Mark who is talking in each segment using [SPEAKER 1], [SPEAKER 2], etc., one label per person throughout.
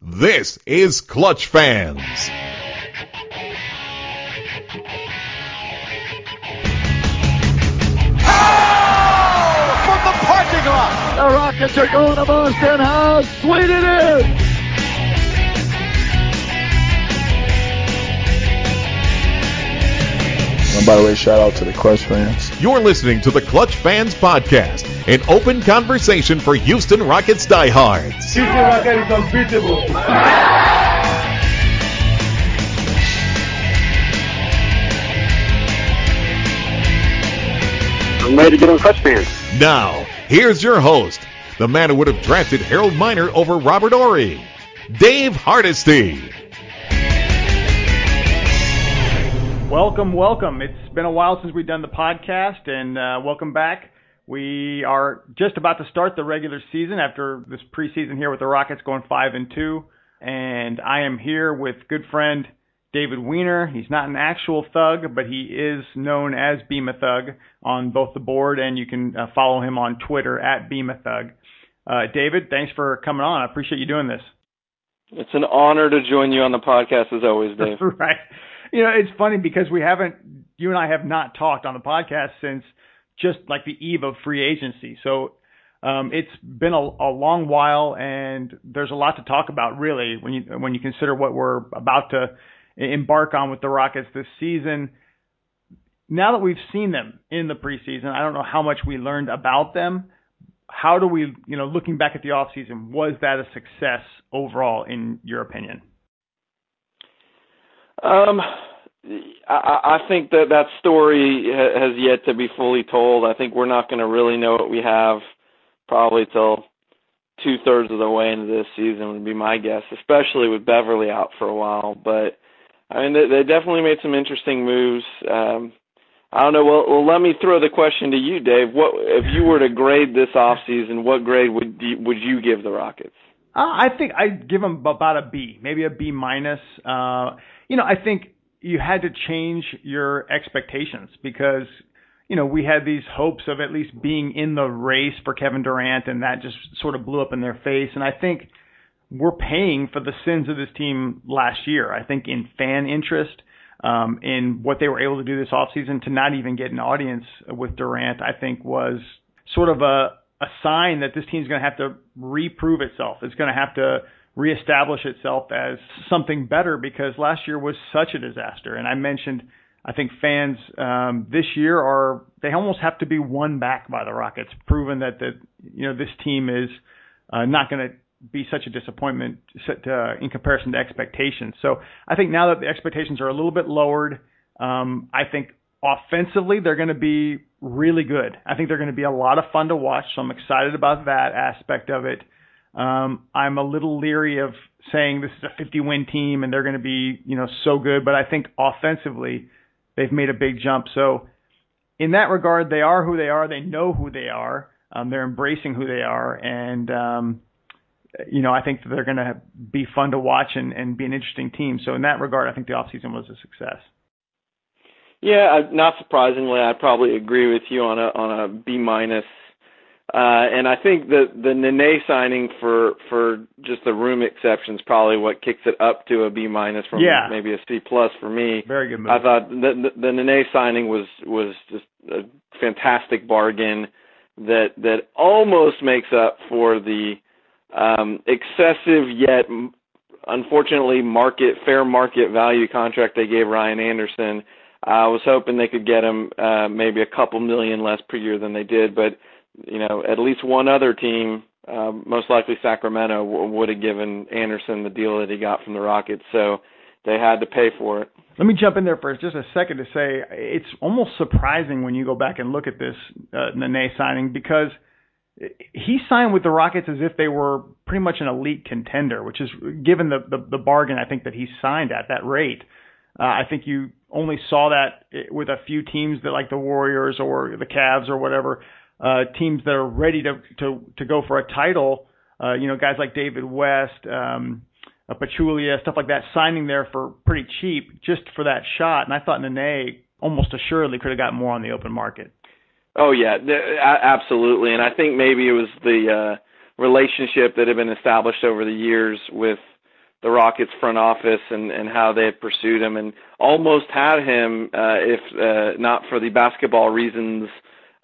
[SPEAKER 1] This is Clutch Fans.
[SPEAKER 2] from the parking lot.
[SPEAKER 3] The Rockets are going to Boston. How sweet it is!
[SPEAKER 4] And by the way, shout out to the Clutch fans.
[SPEAKER 1] You're listening to the Clutch Fans Podcast, an open conversation for Houston Rockets diehards.
[SPEAKER 3] Houston Rockets is unbeatable.
[SPEAKER 5] I'm ready to get on Clutch Fans.
[SPEAKER 1] Now, here's your host, the man who would have drafted Harold Miner over Robert Horry, Dave Hardesty.
[SPEAKER 6] Welcome, welcome. It's been a while since we've done the podcast, and uh, welcome back. We are just about to start the regular season after this preseason here with the Rockets going five and two, and I am here with good friend David Weiner. He's not an actual thug, but he is known as Beam a Thug on both the board, and you can uh, follow him on Twitter at Beam a Thug. Uh, David, thanks for coming on. I appreciate you doing this.
[SPEAKER 7] It's an honor to join you on the podcast as always, Dave.
[SPEAKER 6] right. You know, it's funny because we haven't, you and I have not talked on the podcast since just like the eve of free agency. So um, it's been a, a long while, and there's a lot to talk about really when you when you consider what we're about to embark on with the Rockets this season. Now that we've seen them in the preseason, I don't know how much we learned about them. How do we, you know, looking back at the offseason, was that a success overall in your opinion?
[SPEAKER 7] Um, I, think that that story has yet to be fully told. I think we're not going to really know what we have probably till two thirds of the way into this season would be my guess, especially with Beverley out for a while. But I mean, they, they definitely made some interesting moves. Um, I don't know. Well, well, let me throw the question to you, Dave. What if you were to grade this off season? What grade would you, would you give the Rockets?
[SPEAKER 6] Uh, I think I'd give them about a B, maybe a B minus. Uh, you know, I think you had to change your expectations because you know we had these hopes of at least being in the race for Kevin Durant, and that just sort of blew up in their face. And I think we're paying for the sins of this team last year. I think in fan interest, um, in what they were able to do this offseason to not even get an audience with Durant, I think was sort of a, a sign that this team's going to have to reprove itself. It's going to have to reestablish itself as something better because last year was such a disaster. And I mentioned, I think fans um, this year are they almost have to be won back by the Rockets, proven that that you know this team is uh, not going to be such a disappointment uh, in comparison to expectations. So I think now that the expectations are a little bit lowered, um, I think offensively they're going to be really good. I think they're going to be a lot of fun to watch. So I'm excited about that aspect of it. Um, I'm a little leery of saying this is a 50 win team and they're going to be, you know, so good, but I think offensively they've made a big jump. So in that regard, they are who they are. They know who they are. Um, they're embracing who they are, and um, you know, I think that they're going to be fun to watch and, and be an interesting team. So in that regard, I think the offseason was a success.
[SPEAKER 7] Yeah, not surprisingly, I probably agree with you on a on a B minus. Uh, and I think the the Nene signing for for just the room exceptions probably what kicks it up to a B minus from
[SPEAKER 6] Yeah.
[SPEAKER 7] maybe a C plus for me.
[SPEAKER 6] Very good move.
[SPEAKER 7] I thought the, the the Nene signing was was just a fantastic bargain that that almost makes up for the um, excessive yet unfortunately market fair market value contract they gave Ryan Anderson. I was hoping they could get him uh, maybe a couple million less per year than they did, but you know at least one other team, uh, most likely Sacramento, w- would have given Anderson the deal that he got from the Rockets. So they had to pay for it.
[SPEAKER 6] Let me jump in there for just a second to say it's almost surprising when you go back and look at this uh, Nene signing because he signed with the Rockets as if they were pretty much an elite contender, which is given the the, the bargain I think that he signed at that rate. Uh, I think you only saw that with a few teams that like the Warriors or the Cavs or whatever uh, teams that are ready to to to go for a title. Uh, you know, guys like David West, um, uh, Pachulia, stuff like that, signing there for pretty cheap just for that shot. And I thought Nene almost assuredly could have got more on the open market.
[SPEAKER 7] Oh yeah, absolutely. And I think maybe it was the uh, relationship that had been established over the years with the Rockets front office and and how they had pursued him and almost had him uh, if uh, not for the basketball reasons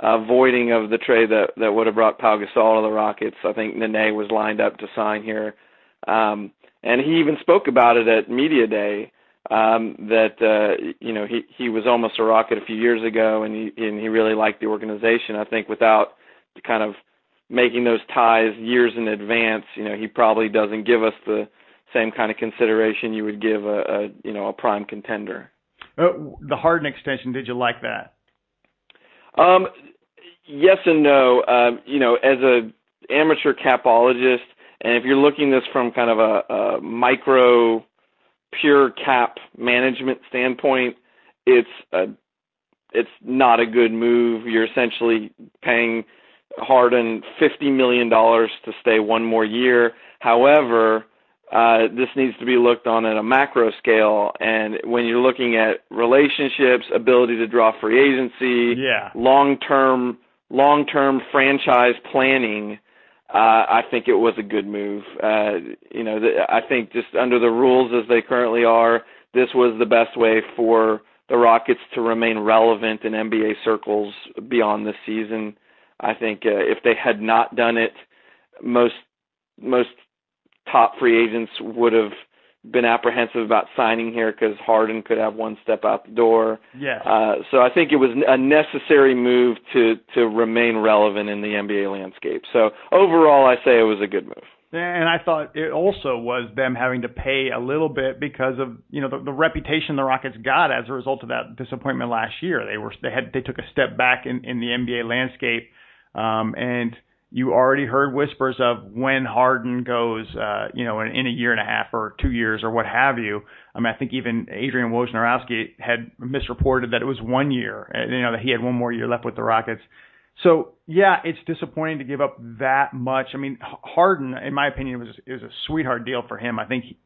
[SPEAKER 7] uh, voiding of the trade that that would have brought Pau Gasol to the Rockets. I think Nene was lined up to sign here, um, and he even spoke about it at media day um, that uh, you know he he was almost a Rocket a few years ago, and he and he really liked the organization. I think without kind of making those ties years in advance, you know, he probably doesn't give us the same kind of consideration you would give a, a you know a prime contender.
[SPEAKER 6] Uh, the Harden extension, did you like that?
[SPEAKER 7] Um, yes and no. Um, you know, as a amateur capologist, and if you're looking this from kind of a, a micro pure cap management standpoint, it's a it's not a good move. You're essentially paying Harden fifty million dollars to stay one more year. However, uh, this needs to be looked on at a macro scale. And when you're looking at relationships, ability to draw free agency,
[SPEAKER 6] yeah.
[SPEAKER 7] long term long term franchise planning, uh, I think it was a good move. Uh, you know, the, I think just under the rules as they currently are, this was the best way for the Rockets to remain relevant in NBA circles beyond this season. I think uh, if they had not done it, most most top free agents would have been apprehensive about signing here because Harden could have one step out the door.
[SPEAKER 6] Yeah.
[SPEAKER 7] Uh, so I think it was a necessary move to to remain relevant in the NBA landscape. So overall, I say it was a good move.
[SPEAKER 6] And I thought it also was them having to pay a little bit because of you know the, the reputation the Rockets got as a result of that disappointment last year. They were they had they took a step back in in the NBA landscape, um, and you already heard whispers of when Harden goes, uh, you know, in, in a year and a half or two years or what have you. I mean, I think even Adrian Wojnarowski had misreported that it was one year, uh, you know, that he had one more year left with the Rockets. So yeah, it's disappointing to give up that much. I mean, Harden, in my opinion, was is a sweetheart deal for him. I think he,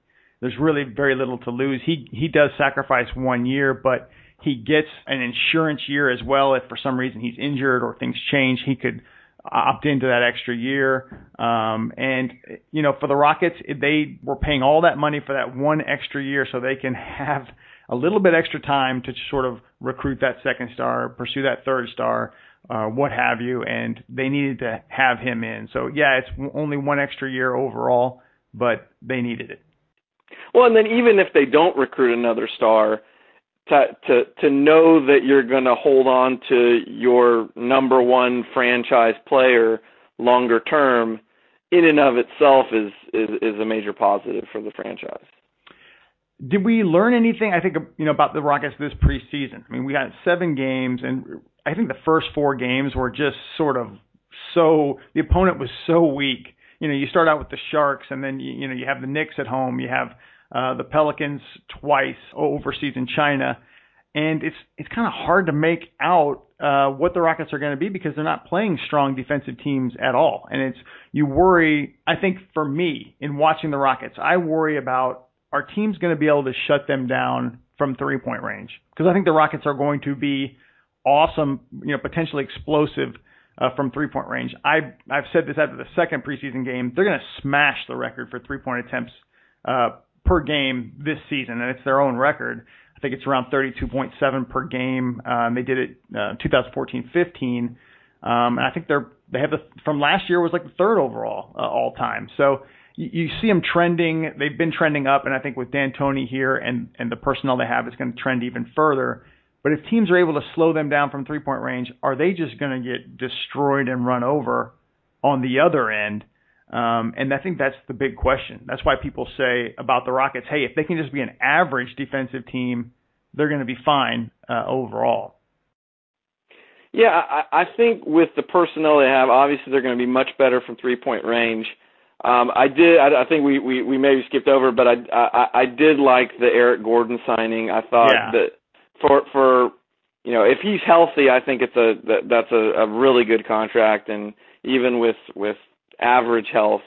[SPEAKER 6] there's really very little to lose. He he does sacrifice one year, but he gets an insurance year as well. If for some reason he's injured or things change, he could opt into that extra year. Um, and you know, for the Rockets, they were paying all that money for that one extra year so they can have a little bit extra time to sort of recruit that second star, pursue that third star, uh, what have you. And they needed to have him in. So yeah, it's only one extra year overall, but they needed it.
[SPEAKER 7] Well, and then even if they don't recruit another star, to to to know that you're going to hold on to your number one franchise player longer term in and of itself is is is a major positive for the franchise.
[SPEAKER 6] Did we learn anything? I think you know about the Rockets this preseason. I mean, we had seven games, and I think the first four games were just sort of so the opponent was so weak. You know, you start out with the Sharks, and then you, you know you have the Knicks at home, you have uh, the Pelicans twice overseas in China, and it's it's kind of hard to make out uh, what the Rockets are going to be because they're not playing strong defensive teams at all. And it's you worry. I think for me in watching the Rockets, I worry about our team's going to be able to shut them down from three point range because I think the Rockets are going to be awesome, you know, potentially explosive uh, from three point range. I I've said this after the second preseason game. They're going to smash the record for three point attempts uh, per game this season, and it's their own record. I think it's around 32.7 per game. Um, they did it uh, 2014-15, um, and I think they're they have the from last year was like the third overall uh, all time. So you, you see them trending. They've been trending up, and I think with D'Antoni here and and the personnel they have, it's going to trend even further. But if teams are able to slow them down from three point range, are they just going to get destroyed and run over on the other end? Um, and I think that's the big question. That's why people say about the Rockets, hey, if they can just be an average defensive team, they're going to be fine uh, overall.
[SPEAKER 7] Yeah, I, I think with the personnel they have, obviously they're going to be much better from three point range. Um, I did. I, I think we, we we maybe skipped over, but I, I I did like the Eric Gordon signing. I thought
[SPEAKER 6] yeah.
[SPEAKER 7] that for for you know if he's healthy, I think it's a that, that's a, a really good contract, and even with with average health,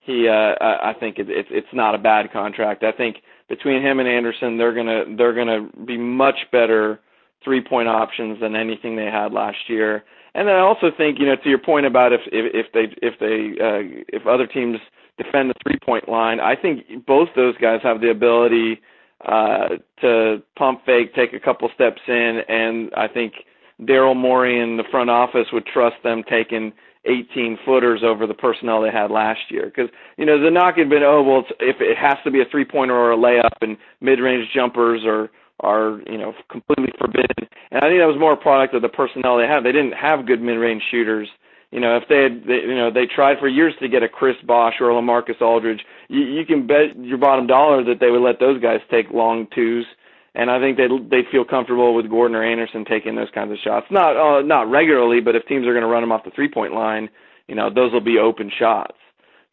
[SPEAKER 7] he uh, I think it, it's it's not a bad contract. I think between him and Anderson, they're gonna they're gonna be much better three point options than anything they had last year. And then I also think you know to your point about if if, if they if they uh, if other teams defend the three point line. I think both those guys have the ability uh, to pump fake, take a couple steps in, and I think Daryl Morey in the front office would trust them taking 18 footers over the personnel they had last year. Because you know the knock had been, oh well, if it has to be a three pointer or a layup, and mid range jumpers are are you know completely forbidden. And I think that was more a product of the personnel they had. They didn't have good mid range shooters. You know, if they had, they, you know, they tried for years to get a Chris Bosh or a LaMarcus Aldridge. You, you can bet your bottom dollar that they would let those guys take long twos and I think they they feel comfortable with Gordon or Anderson taking those kinds of shots. Not uh, not regularly, but if teams are going to run them off the three point line, you know those will be open shots.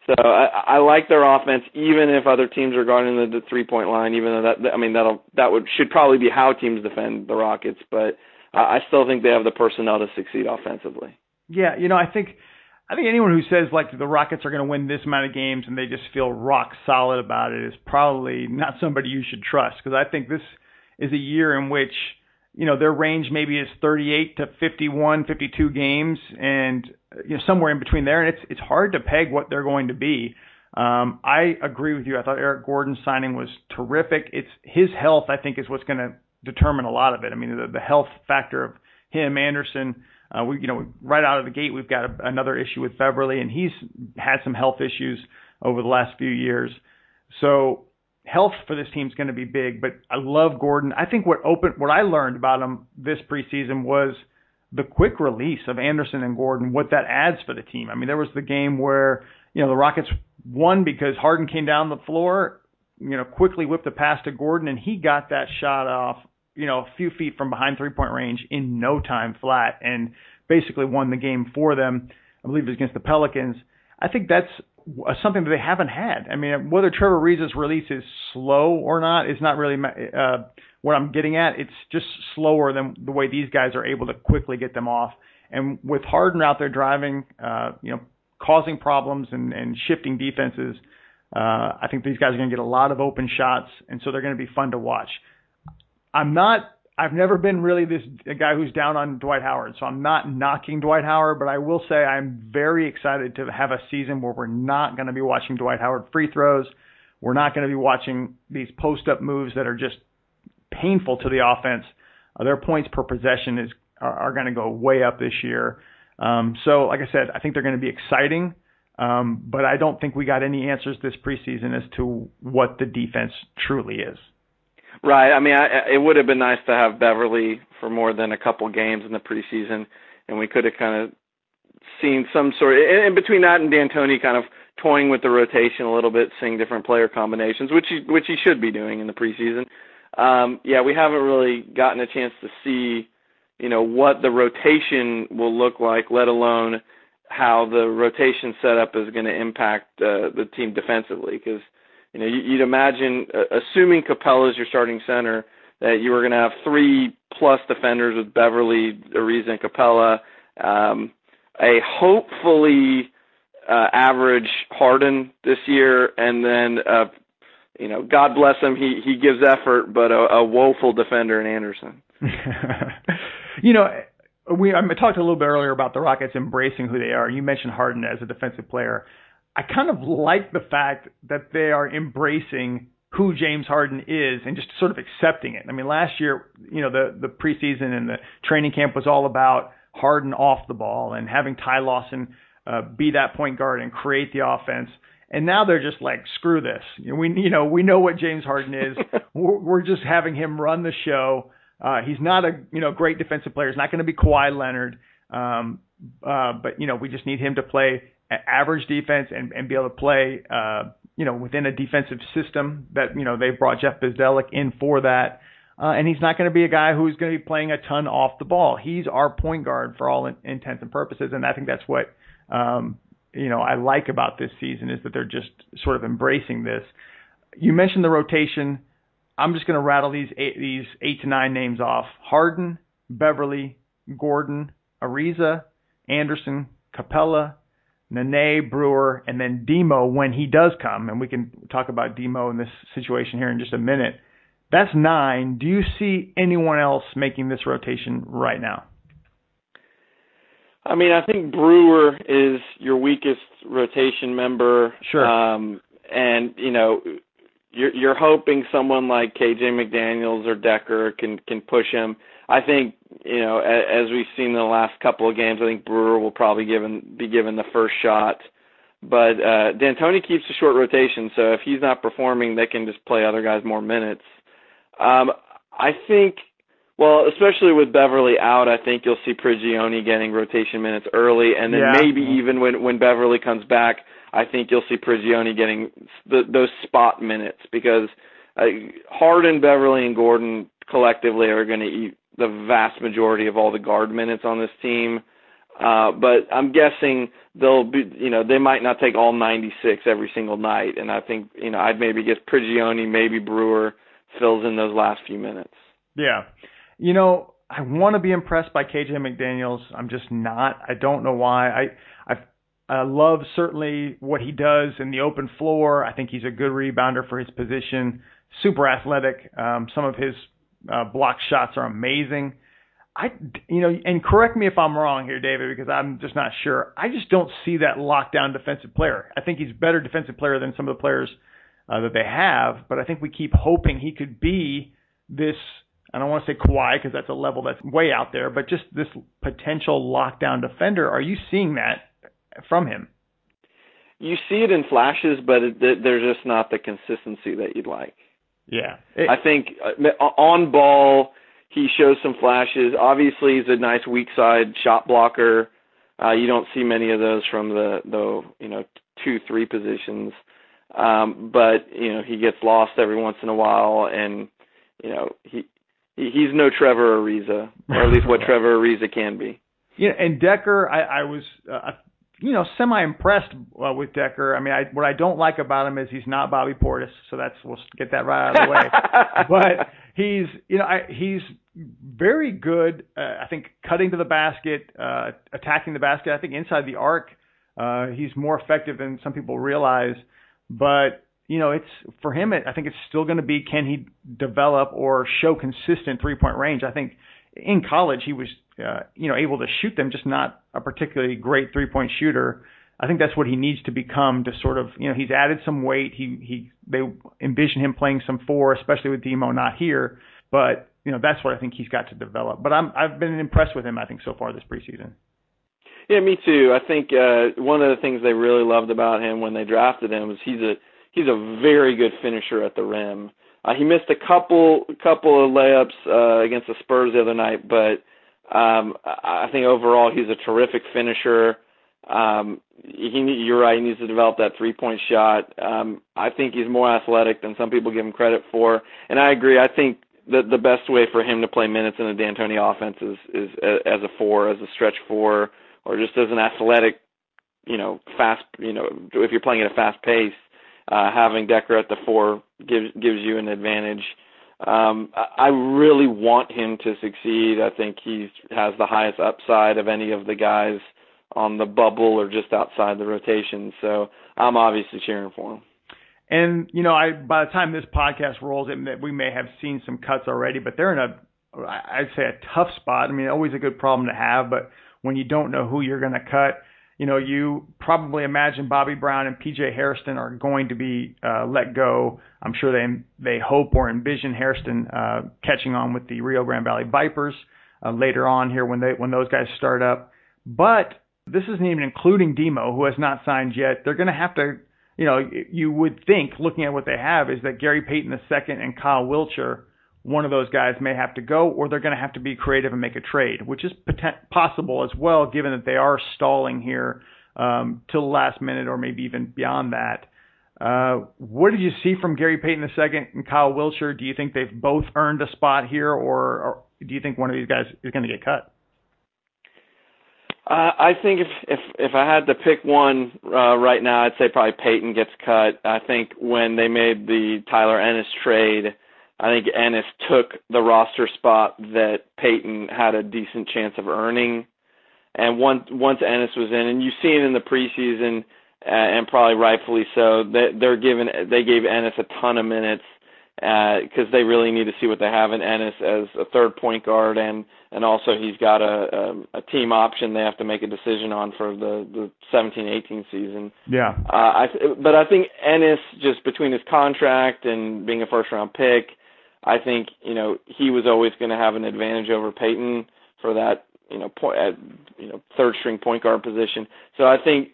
[SPEAKER 7] So I, I like their offense, even if other teams are guarding the, the three point line. Even though that I mean that'll that would should probably be how teams defend the Rockets, but I, I still think they have the personnel to succeed offensively.
[SPEAKER 6] Yeah, you know I think. I think anyone who says like the Rockets are going to win this amount of games and they just feel rock solid about it is probably not somebody you should trust because I think this is a year in which you know their range maybe is 38 to 51, 52 games, and you know somewhere in between there, and it's it's hard to peg what they're going to be. Um, I agree with you. I thought Eric Gordon's signing was terrific. It's his health, I think, is what's going to determine a lot of it. I mean, the, the health factor of him, Anderson. Uh, we, you know, right out of the gate, we've got a, another issue with Beverley, and he's had some health issues over the last few years. So health for this team is going to be big, but I love Gordon. I think what open what I learned about him this preseason was the quick release of Anderson and Gordon, what that adds for the team. I mean, there was the game where, you know, the Rockets won because Harden came down the floor, you know, quickly whipped a pass to Gordon and he got that shot off, you know, a few feet from behind three point range in no time flat and basically won the game for them. I believe it was against the Pelicans. I think that's something that they haven't had. I mean, whether Trevor Ariza's release is slow or not is not really uh, what I'm getting at. It's just slower than the way these guys are able to quickly get them off. And with Harden out there driving, uh, you know, causing problems and, and shifting defenses, uh, I think these guys are going to get a lot of open shots, and so they're going to be fun to watch. I'm not I've never been really this a guy who's down on Dwight Howard, so I'm not knocking Dwight Howard, but I will say I'm very excited to have a season where we're not going to be watching Dwight Howard free throws. We're not going to be watching these post up moves that are just painful to the offense. Uh, their points per possession is are, are going to go way up this year. Um, so, like I said, I think they're going to be exciting, um, but I don't think we got any answers this preseason as to what the defense truly is.
[SPEAKER 7] Right. I mean, I, it would have been nice to have Beverley for more than a couple games in the preseason, and we could have kind of seen some sort of, in between that and D'Antoni kind of toying with the rotation a little bit, seeing different player combinations, which he which he should be doing in the preseason. Um, yeah, we haven't really gotten a chance to see, you know, what the rotation will look like, let alone how the rotation setup is going to impact uh, the team defensively, because you know, you'd imagine, uh, assuming Capela is your starting center, that you were going to have three plus defenders with Beverley, Ariza, and Capela. Um, a hopefully uh, average Harden this year, and then uh, you know, God bless him, he he gives effort, but a, a woeful defender in Anderson.
[SPEAKER 6] you know, we I talked a little bit earlier about the Rockets embracing who they are. You mentioned Harden as a defensive player. I kind of like the fact that they are embracing who James Harden is and just sort of accepting it. I mean, last year, you know, the the preseason and the training camp was all about Harden off the ball and having Ty Lawson uh, be that point guard and create the offense. And now they're just like, screw this. You know, we you know we know what James Harden is. we're, we're just having him run the show. Uh, he's not a you know great defensive player. He's not going to be Kawhi Leonard. Um, uh, but you know we just need him to play average defense and, and be able to play, uh, you know, within a defensive system that, you know, they've brought Jeff Bzdelik in for that. Uh, and he's not going to be a guy who's going to be playing a ton off the ball. He's our point guard for all in, intents and purposes. And I think that's what, um, you know, I like about this season is that they're just sort of embracing this. You mentioned the rotation. I'm just going to rattle these eight, these eight to nine names off: Harden, Beverley, Gordon, Ariza, Anderson, Capela, Nene, Brewer, and then Demo when he does come, and we can talk about Demo in this situation here in just a minute. That's nine. Do you see anyone else making this rotation right now?
[SPEAKER 7] I mean, I think Brewer is your weakest rotation member.
[SPEAKER 6] Sure.
[SPEAKER 7] Um, and you know, you're you're hoping someone like KJ McDaniels or Dekker can can push him. I think you know, as, as we've seen in the last couple of games, I think Brewer will probably given be given the first shot. But uh D'Antoni keeps a short rotation, so if he's not performing, they can just play other guys more minutes. Um, I think well, especially with Beverley out, I think you'll see Prigioni getting rotation minutes early, and then
[SPEAKER 6] Yeah.
[SPEAKER 7] maybe even when when Beverley comes back, I think you'll see Prigioni getting the, those spot minutes because uh, Harden, Beverley, and Gordon collectively are going to eat the vast majority of all the guard minutes on this team. Uh, but I'm guessing they'll be, you know, they might not take all 96 every single night, and I think, you know, I'd maybe guess Prigioni, maybe Brewer fills in those last few minutes.
[SPEAKER 6] Yeah. You know, I want to be impressed by KJ McDaniels. I'm just not. I don't know why. I I I love certainly what he does in the open floor. I think he's a good rebounder for his position. Super athletic. Um, some of his uh, block shots are amazing. I, you know, and correct me if I'm wrong here, David, because I'm just not sure. I just don't see that lockdown defensive player. I think he's better defensive player than some of the players uh, that they have, but I think we keep hoping he could be this. I don't want to say Kawhi because that's a level that's way out there, but just this potential lockdown defender. Are you seeing that from him?
[SPEAKER 7] You see it in flashes, but it, th- there's just not the consistency that you'd like.
[SPEAKER 6] Yeah, It-
[SPEAKER 7] I think uh, on ball he shows some flashes. Obviously, he's a nice weak side shot blocker. Uh, you don't see many of those from the the you know two three positions, um, but you know he gets lost every once in a while, and you know he he- he's no Trevor Ariza, or at least what Trevor Ariza can be.
[SPEAKER 6] Yeah, and Dekker, I, I was, uh, you know, semi impressed uh, with Dekker. I mean, I, what I don't like about him is he's not Bobby Portis, so that's we'll get that right out of the way. but he's, you know, I, he's very good. Uh, I think cutting to the basket, uh, attacking the basket. I think inside the arc, uh, he's more effective than some people realize. But you know, it's for him. It, I think it's still going to be can he develop or show consistent three point range. I think in college he was uh, you know able to shoot them, just not a particularly great three point shooter. I think that's what he needs to become to sort of you know he's added some weight. He he they envision him playing some four, especially with Demo not here. But you know that's what I think he's got to develop. But I'm I've been impressed with him. I think so far this preseason.
[SPEAKER 7] Yeah, me too. I think uh, one of the things they really loved about him when they drafted him was he's a he's a very good finisher at the rim. Uh, he missed a couple couple of layups uh, against the Spurs the other night, but um, I think overall he's a terrific finisher. Um, he, you're right. He needs to develop that three point shot. Um, I think he's more athletic than some people give him credit for, and I agree. I think that the best way for him to play minutes in the D'Antoni offense is is a- as a four, as a stretch four, or just as an athletic, you know, fast. You know, if you're playing at a fast pace, uh, having Dekker at the four gives gives you an advantage. Um, I really want him to succeed. I think he has the highest upside of any of the guys on the bubble or just outside the rotation. So I'm obviously cheering for him.
[SPEAKER 6] And you know, I by the time this podcast rolls, it, we may have seen some cuts already, but they're in a, I'd say a tough spot. I mean, always a good problem to have, but when you don't know who you're going to cut, you know, you probably imagine Bobby Brown and PJ Hairston are going to be uh, let go. I'm sure they they hope or envision Hairston uh, catching on with the Rio Grande Valley Vipers uh, later on here when they when those guys start up. But this isn't even including Demo, who has not signed yet. They're going to have to, you know, you would think looking at what they have is that Gary Payton II and Kyle Wiltjer, one of those guys may have to go, or they're going to have to be creative and make a trade, which is poten- possible as well, given that they are stalling here um, till the last minute or maybe even beyond that. Uh, what did you see from Gary Payton II and Kyle Wiltjer? Do you think they've both earned a spot here, or, or do you think one of these guys is going to get cut?
[SPEAKER 7] Uh, I think if if if I had to pick one uh, right now, I'd say probably Payton gets cut. I think when they made the Tyler Ennis trade, I think Ennis took the roster spot that Payton had a decent chance of earning. And once once Ennis was in, and you've seen in the preseason, uh, and probably rightfully so, that they're given they gave Ennis a ton of minutes, because uh, they really need to see what they have in Ennis as a third point guard, and and also he's got a, a a team option they have to make a decision on for the the 17-18 season.
[SPEAKER 6] Yeah.
[SPEAKER 7] Uh, I but I think Ennis just between his contract and being a first round pick, I think you know he was always going to have an advantage over Payton for that you know point at you know third string point guard position. So I think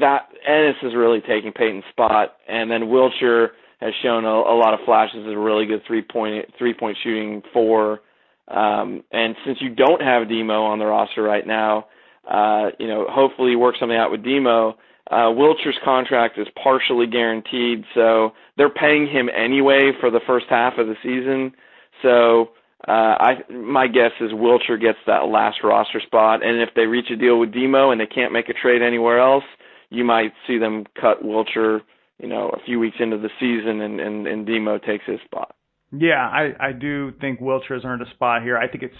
[SPEAKER 7] that Ennis is really taking Payton's spot, and then Wiltjer has shown a, a lot of flashes of a really good three point three point shooting four. Um, and since you don't have Demo on the roster right now, uh, you know, hopefully work something out with Demo. Uh, Wiltjer's contract is partially guaranteed, so they're paying him anyway for the first half of the season. So uh, I my guess is Wiltjer gets that last roster spot, and if they reach a deal with Demo and they can't make a trade anywhere else, you might see them cut Wiltjer you know, a few weeks into the season and, and, and Demo takes his spot.
[SPEAKER 6] Yeah, I, I do think Wiltjer has earned a spot here. I think it's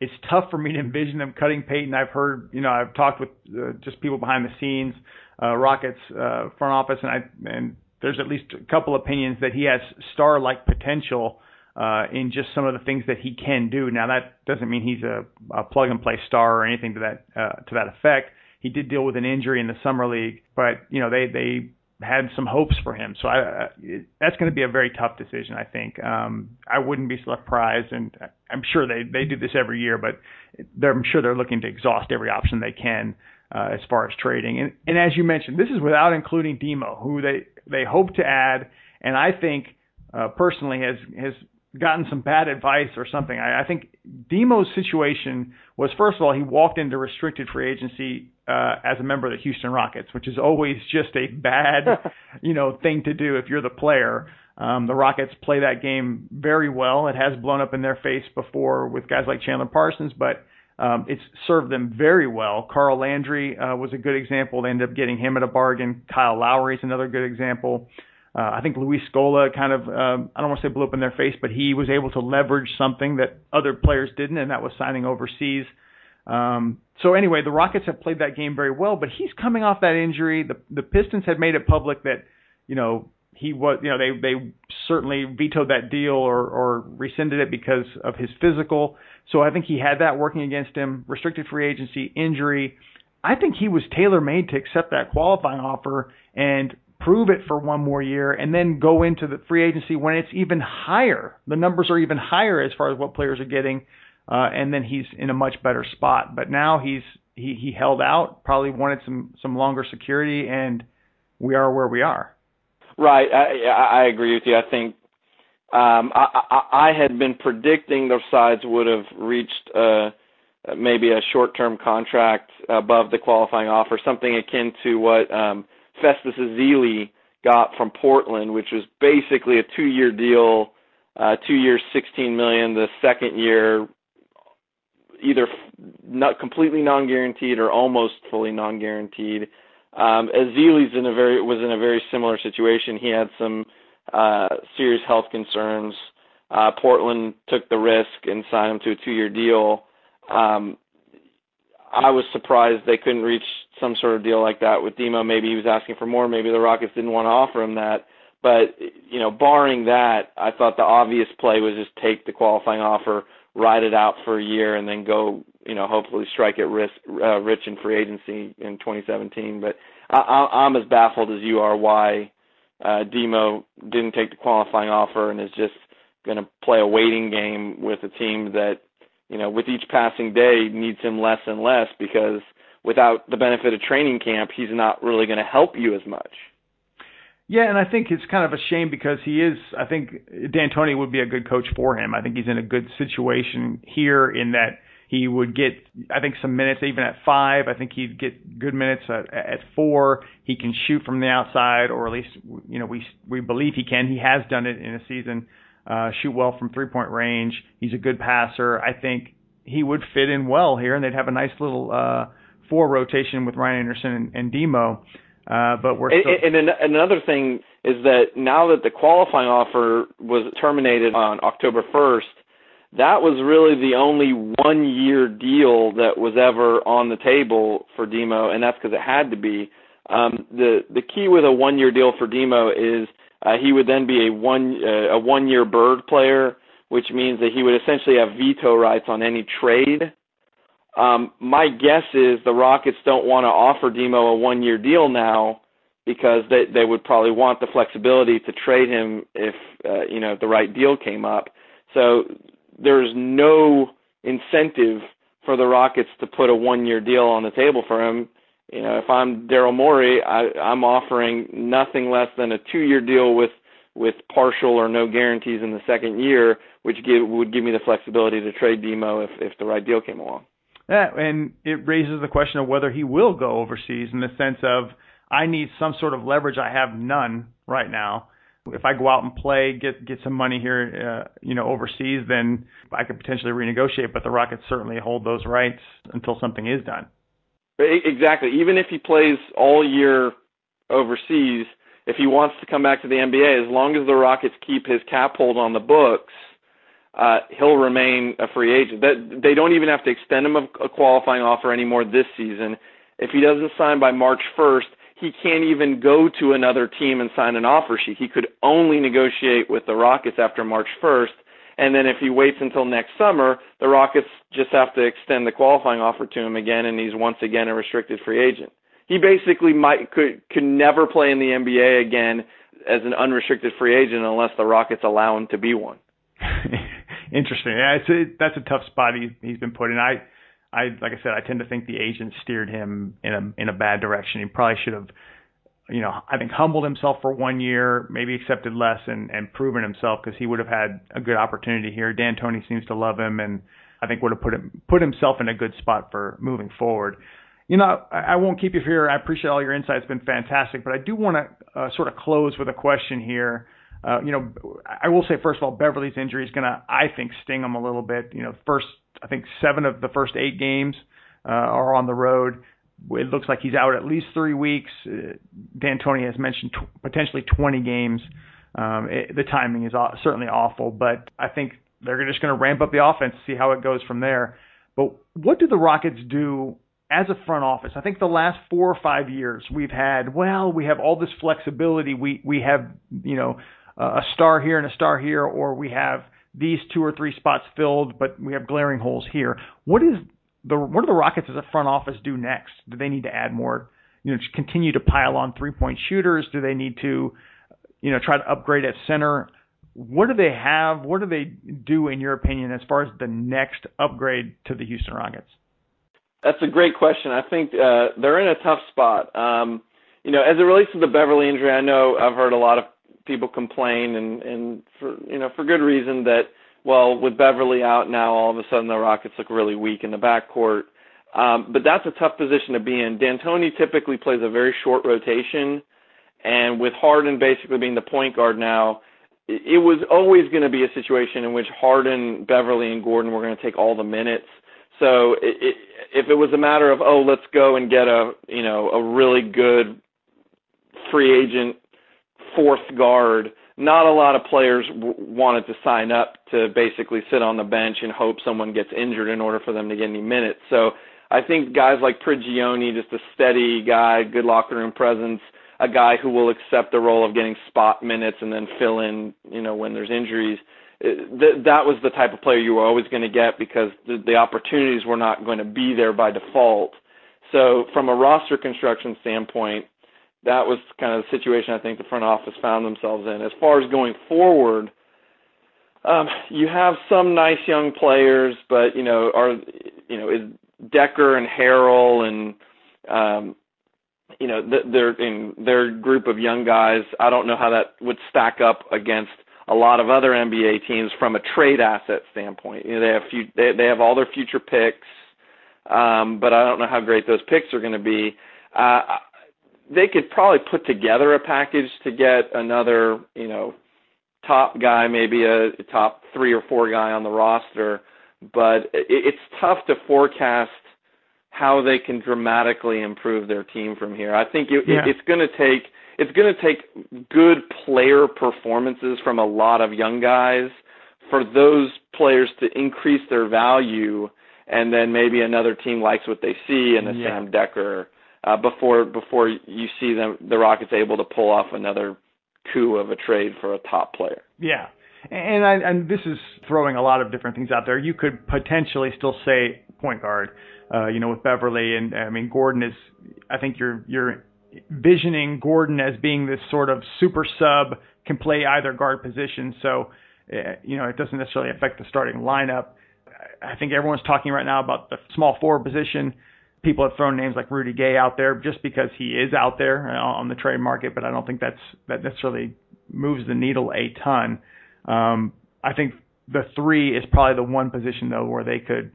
[SPEAKER 6] it's tough for me to envision them cutting Payton. I've heard, you know, I've talked with uh, just people behind the scenes, uh, Rockets uh, front office, and I and there's at least a couple opinions that he has star-like potential uh, in just some of the things that he can do. Now that doesn't mean he's a, a plug-and-play star or anything to that uh, to that effect. He did deal with an injury in the summer league, but you know they they had some hopes for him. So I, that's going to be a very tough decision. I think um, I wouldn't be surprised, and I'm sure they they do this every year, but they're I'm sure they're looking to exhaust every option they can uh, as far as trading. And and as you mentioned, this is without including Demo, who they they hope to add, and I think uh, personally has has gotten some bad advice or something. I, I think Demo's situation was first of all he walked into restricted free agency uh, as a member of the Houston Rockets, which is always just a bad, you know, thing to do if you're the player. Um, the Rockets play that game very well. It has blown up in their face before with guys like Chandler Parsons, but um, it's served them very well. Carl Landry uh, was a good example. They ended up getting him at a bargain. Kyle Lowry is another good example. Uh, I think Luis Scola kind of, um, I don't want to say blew up in their face, but he was able to leverage something that other players didn't, and that was signing overseas. Um, so anyway, the Rockets have played that game very well, but he's coming off that injury. The the Pistons had made it public that, you know, he was, you know, they they certainly vetoed that deal or or rescinded it because of his physical. So I think he had that working against him. Restricted free agency, injury. I think he was tailor made to accept that qualifying offer and prove it for one more year and then go into the free agency when it's even higher. The numbers are even higher as far as what players are getting, uh, and then he's in a much better spot. But now he's he he held out, probably wanted some some longer security, and we are where we are.
[SPEAKER 7] Right, I I agree with you. I think um, I, I I had been predicting those sides would have reached uh, maybe a short-term contract above the qualifying offer, something akin to what. Um, Festus Ezeli got from Portland, which was basically a two-year deal, uh, two years, 16 million. The second year, either not completely non-guaranteed or almost fully non-guaranteed. Um, Ezeli's in a very was in a very similar situation. He had some uh, serious health concerns. Uh, Portland took the risk and signed him to a two-year deal. Um, I was surprised they couldn't reach some sort of deal like that with Demo. Maybe he was asking for more. Maybe the Rockets didn't want to offer him that. But you know, barring that, I thought the obvious play was just take the qualifying offer, ride it out for a year, and then go. You know, hopefully strike it risk, uh, rich in free agency in 2017. But I, I'm as baffled as you are why uh, Demo didn't take the qualifying offer and is just going to play a waiting game with a team that you know, with each passing day needs him less and less because without the benefit of training camp, he's not really going to help you as much.
[SPEAKER 6] Yeah, and I think it's kind of a shame because he is. I think D'Antoni would be a good coach for him. I think he's in a good situation here in that he would get, I think, some minutes even at five. I think he'd get good minutes at, at four. He can shoot from the outside, or at least you know we we believe he can. He has done it in a season uh, shoot well from three point range. He's a good passer. I think he would fit in well here, and they'd have a nice little uh, four rotation with Ryan Anderson and, and Demo. Uh, but we're still-
[SPEAKER 7] and, and, and another thing is that now that the qualifying offer was terminated on October 1st, that was really the only one year deal that was ever on the table for Demo, and that's because it had to be. Um, the the key with a one year deal for Demo is Uh, he would then be a one uh, a one year bird player, which means that he would essentially have veto rights on any trade. Um, my guess is the Rockets don't want to offer Demo a one year deal now because they they would probably want the flexibility to trade him if uh, you know the right deal came up. So there's no incentive for the Rockets to put a one year deal on the table for him. You know, if I'm Daryl Morey, I, I'm offering nothing less than a two year deal with with partial or no guarantees in the second year, which give, would give me the flexibility to trade Demo if if the right deal came along.
[SPEAKER 6] And it raises the question of whether he will go overseas in the sense of I need some sort of leverage. I have none right now. If I go out and play, get get some money here, uh, you know, overseas, then I could potentially renegotiate. But the Rockets certainly hold those rights until something is done.
[SPEAKER 7] Exactly. Even if he plays all year overseas, if he wants to come back to the NBA, as long as the Rockets keep his cap hold on the books, uh, he'll remain a free agent. That they don't even have to extend him a, a qualifying offer anymore this season. If he doesn't sign by March 1st, he can't even go to another team and sign an offer sheet. He could only negotiate with the Rockets after March 1st. And then if he waits until next summer, the Rockets just have to extend the qualifying offer to him again, and he's once again a restricted free agent. He basically might could could never play in the NBA again as an unrestricted free agent unless the Rockets allow him to be one.
[SPEAKER 6] Interesting. Yeah, it's a, that's a tough spot he, he's been put in. I I like I said, I tend to think the agent steered him in a in a bad direction. He probably should have, you know, I think humbled himself for one year, maybe accepted less and and proven himself because he would have had a good opportunity here. D'Antoni seems to love him, and I think would have put him put himself in a good spot for moving forward. You know, I, I won't keep you here. I appreciate all your insights. It's been fantastic, but I do want to uh, sort of close with a question here. Uh, you know, I will say first of all, Beverley's injury is going to, I think, sting him a little bit. You know, first I think seven of the first eight games uh, are on the road. It looks like he's out at least three weeks. Uh, D'Antoni has mentioned t- potentially 20 games. Um, it, the timing is aw- certainly awful, but I think they're just going to ramp up the offense, see how it goes from there. But what do the Rockets do as a front office? I think the last four or five years we've had, well, we have all this flexibility. We we have you know a star here and a star here, or we have these two or three spots filled, but we have glaring holes here. What is the what do the Rockets as a front office do next? Do they need to add more? You know, continue to pile on three point shooters? Do they need to, you know, try to upgrade at center? What do they have? What do they do, in your opinion, as far as the next upgrade to the Houston Rockets?
[SPEAKER 7] That's a great question. I think uh, they're in a tough spot. Um, you know, as it relates to the Beverley injury, I know I've heard a lot of people complain and and for you know for good reason that well with Beverley out now all of a sudden the Rockets look really weak in the backcourt. Um, but that's a tough position to be in. D'Antoni typically plays a very short rotation, and with Harden basically being the point guard now, it, was always going to be a situation in which Harden, Beverley, and Gordon were going to take all the minutes. So it, if it was a matter of oh let's go and get a you know a really good free agent fourth guard, not a lot of players w- wanted to sign up to basically sit on the bench and hope someone gets injured in order for them to get any minutes. So I think guys like Prigioni, just a steady guy, good locker room presence, a guy who will accept the role of getting spot minutes and then fill in, you know, when there's injuries. Eh, th- that was the type of player you were always going to get because the opportunities were not going to be there by default. So from a roster construction standpoint, that was kind of the situation I think the front office found themselves in. As far as going forward, um, you have some nice young players, but you know, are you know, is Dekker and Harrell and um, you know, they're in their group of young guys. I don't know how that would stack up against a lot of other NBA teams from a trade asset standpoint. You know, they have few, they, they have all their future picks, um, but I don't know how great those picks are going to be. Uh, they could probably put together a package to get another, you know, top guy, maybe a top three or four guy on the roster. But it's tough to forecast how they can dramatically improve their team from here. I think it, yeah. it's going to take it's going to take good player performances from a lot of young guys for those players to increase their value, and then maybe another team likes what they see in a yeah. Sam Dekker uh, before before you see them the Rockets able to pull off another coup of a trade for a top player.
[SPEAKER 6] Yeah. And I, and this is throwing a lot of different things out there. You could potentially still say point guard, uh, you know, with Beverley and I mean Gordon is. I think you're you're visioning Gordon as being this sort of super sub, can play either guard position. So, uh, you know, it doesn't necessarily affect the starting lineup. I think everyone's talking right now about the small forward position. People have thrown names like Rudy Gay out there just because he is out there uh, on the trade market, but I don't think that's that necessarily moves the needle a ton. Um, I think the three is probably the one position though where they could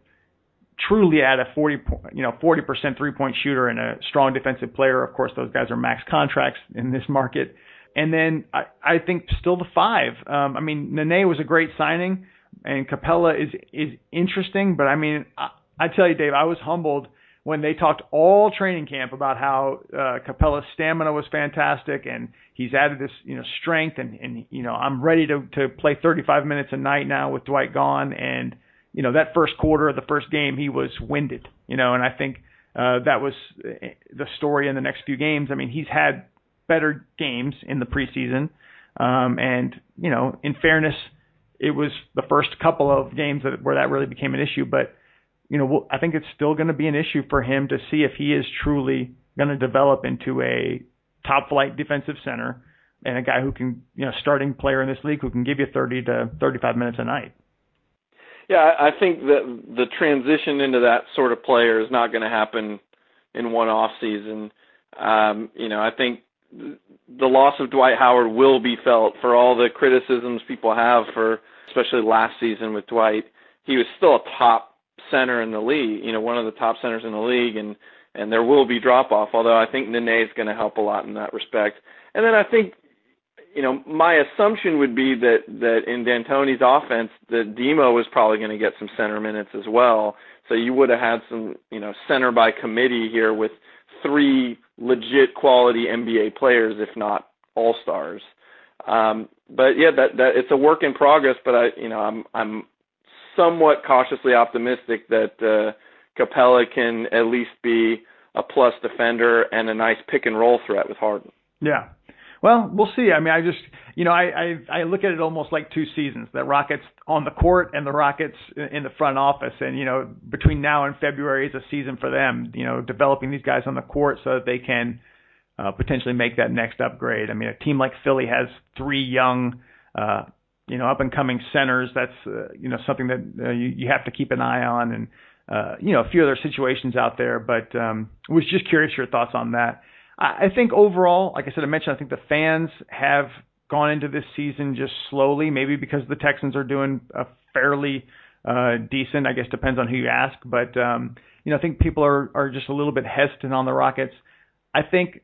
[SPEAKER 6] truly add a 40, you know, 40% three point shooter and a strong defensive player. Of course, those guys are max contracts in this market. And then I, I think still the five. Um, I mean, Nene was a great signing, and Capela is is interesting. But I mean, I, I tell you, Dave, I was humbled when they talked all training camp about how uh, Capela's stamina was fantastic and he's added this, you know, strength and, and you know, I'm ready to, to play 35 minutes a night now with Dwight gone. And, you know, that first quarter of the first game, he was winded, you know, and I think uh, that was uh, the story in the next few games. I mean, he's had better games in the preseason. Um, and, you know, in fairness, it was the first couple of games that, where that really became an issue, but you know, I think it's still going to be an issue for him to see if he is truly going to develop into a top flight defensive center and a guy who can, you know, starting player in this league who can give you 30 to 35 minutes a night.
[SPEAKER 7] Yeah, I think that the transition into that sort of player is not going to happen in one off season. Um, you know, I think the loss of Dwight Howard will be felt for all the criticisms people have for, especially last season with Dwight. He was still a top center in the league, you know, one of the top centers in the league, and and there will be drop off. Although I think Nene is going to help a lot in that respect. And then I think, you know, my assumption would be that that in D'Antoni's offense, that Demo was probably going to get some center minutes as well. So you would have had some, you know, center by committee here with three legit quality NBA players, if not all stars. Um, but yeah, that that it's a work in progress. But I, you know, I'm I'm somewhat cautiously optimistic that uh, Capela can at least be a plus defender and a nice pick and roll threat with Harden.
[SPEAKER 6] Yeah. Well, we'll see. I mean, I just, you know, I, I I look at it almost like two seasons: the Rockets on the court and the Rockets in the front office. And you know, between now and February is a season for them. You know, developing these guys on the court so that they can uh, potentially make that next upgrade. I mean, a team like Philly has three young, uh, you know up and coming centers. That's uh, you know something that uh, you, you have to keep an eye on, and uh, you know a few other situations out there. But um, was just curious your thoughts on that. I, I think overall, like I said, I mentioned, I think the fans have gone into this season just slowly, maybe because the Texans are doing a fairly uh, decent. I guess depends on who you ask, but um, you know I think people are are just a little bit hesitant on the Rockets. I think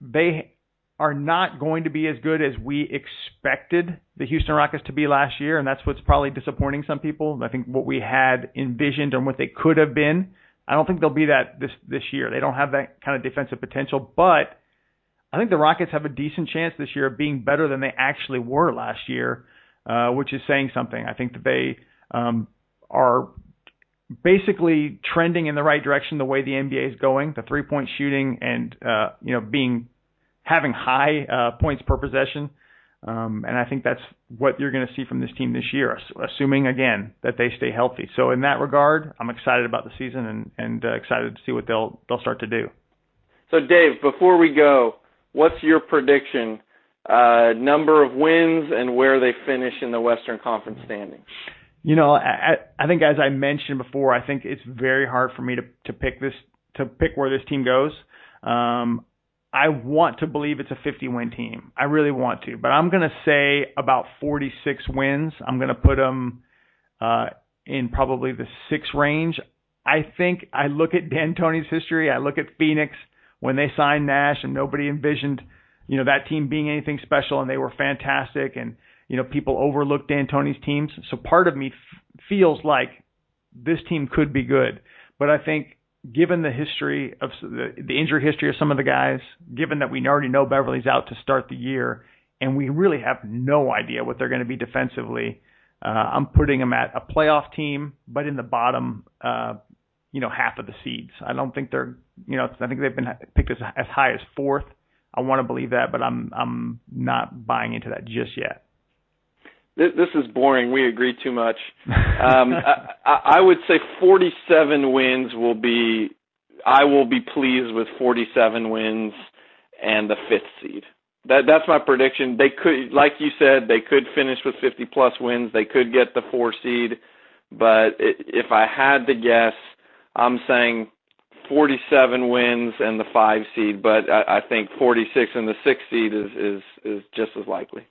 [SPEAKER 6] they are not going to be as good as we expected the Houston Rockets to be last year, and that's what's probably disappointing some people. I think what we had envisioned and what they could have been, I don't think they'll be that this this year. They don't have that kind of defensive potential, but I think the Rockets have a decent chance this year of being better than they actually were last year, uh, which is saying something. I think that they um, are basically trending in the right direction the way the NBA is going. The three point shooting and uh, you know being having high uh, points per possession. Um, and I think that's what you're going to see from this team this year, assuming again that they stay healthy. So in that regard, I'm excited about the season and, and uh, excited to see what they'll they'll start to do.
[SPEAKER 7] So Dave, before we go, what's your prediction? Uh, number of wins and where they finish in the Western Conference standings.
[SPEAKER 6] You know, I, I think as I mentioned before, I think it's very hard for me to to pick this to pick where this team goes. Um, I want to believe it's a 50 win team. I really want to, but I'm going to say about 46 wins. I'm going to put them uh, in probably the six range. I think I look at D'Antoni's history. I look at Phoenix when they signed Nash, and nobody envisioned, you know, that team being anything special, and they were fantastic, and you know, people overlooked D'Antoni's teams. So part of me f- feels like this team could be good, but I think given the history of the, the injury history of some of the guys, given that we already know Beverley's out to start the year, and we really have no idea what they're going to be defensively, uh, I'm putting them at a playoff team, but in the bottom, uh, you know, half of the seeds. I don't think they're, you know, I think they've been picked as, as high as fourth I want to believe that, but I'm I'm not buying into that just yet.
[SPEAKER 7] This, this is boring. We agree too much. Um, I, I would say 47 wins will be. I will be pleased with 47 wins and the fifth seed. That that's my prediction. They could, like you said, they could finish with 50 plus wins. They could get the four seed, but it, if I had to guess, I'm saying 47 wins and the five seed. But I, I think 46 and the six seed is is is just as likely.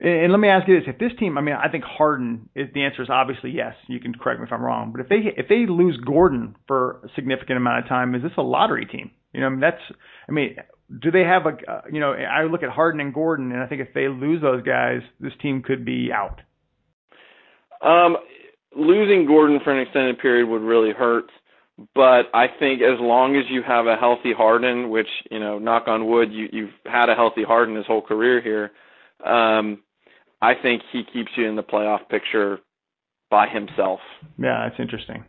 [SPEAKER 6] And let me ask you this: If this team, I mean, I think Harden. Is, the answer is obviously yes. You can correct me if I'm wrong, but if they if they lose Gordon for a significant amount of time, is this a lottery team? You know, I mean, that's. I mean, do they have a? Uh, you know, I look at Harden and Gordon, and I think if they lose those guys, this team could be out.
[SPEAKER 7] Um, losing Gordon for an extended period would really hurt. But I think as long as you have a healthy Harden, which you know, knock on wood, you you've had a healthy Harden his whole career here. Um, I think he keeps you in the playoff picture by himself.
[SPEAKER 6] Yeah, that's interesting.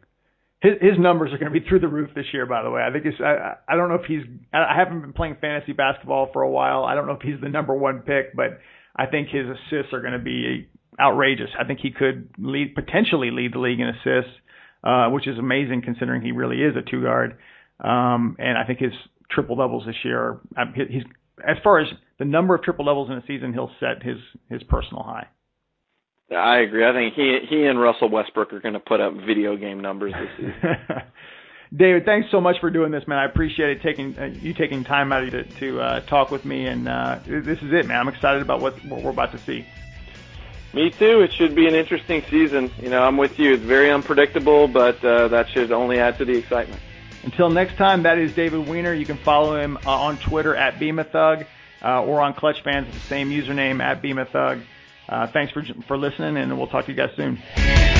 [SPEAKER 6] His his numbers are going to be through the roof this year. By the way, I think it's. I, I don't know if he's. I haven't been playing fantasy basketball for a while. I don't know if he's the number one pick, but I think his assists are going to be outrageous. I think he could lead potentially lead the league in assists, uh, which is amazing considering he really is a two guard. Um, and I think his triple doubles this year. Are, he's as far as the number of triple doubles in a season, he'll set his his personal high.
[SPEAKER 7] I agree. I think he he and Russell Westbrook are going to put up video game numbers this season.
[SPEAKER 6] David, thanks so much for doing this, man. I appreciate it taking uh, you taking time out of to, to uh, talk with me, and uh, this is it, man. I'm excited about what, what we're about to see.
[SPEAKER 7] Me too. It should be an interesting season. You know, I'm with you. It's very unpredictable, but uh, that should only add to the excitement.
[SPEAKER 6] Until next time, that is David Weiner. You can follow him uh, on Twitter at BeamAThug uh, or on Clutch Fans, the same username at BeamAThug. Uh, thanks for, for listening, and we'll talk to you guys soon.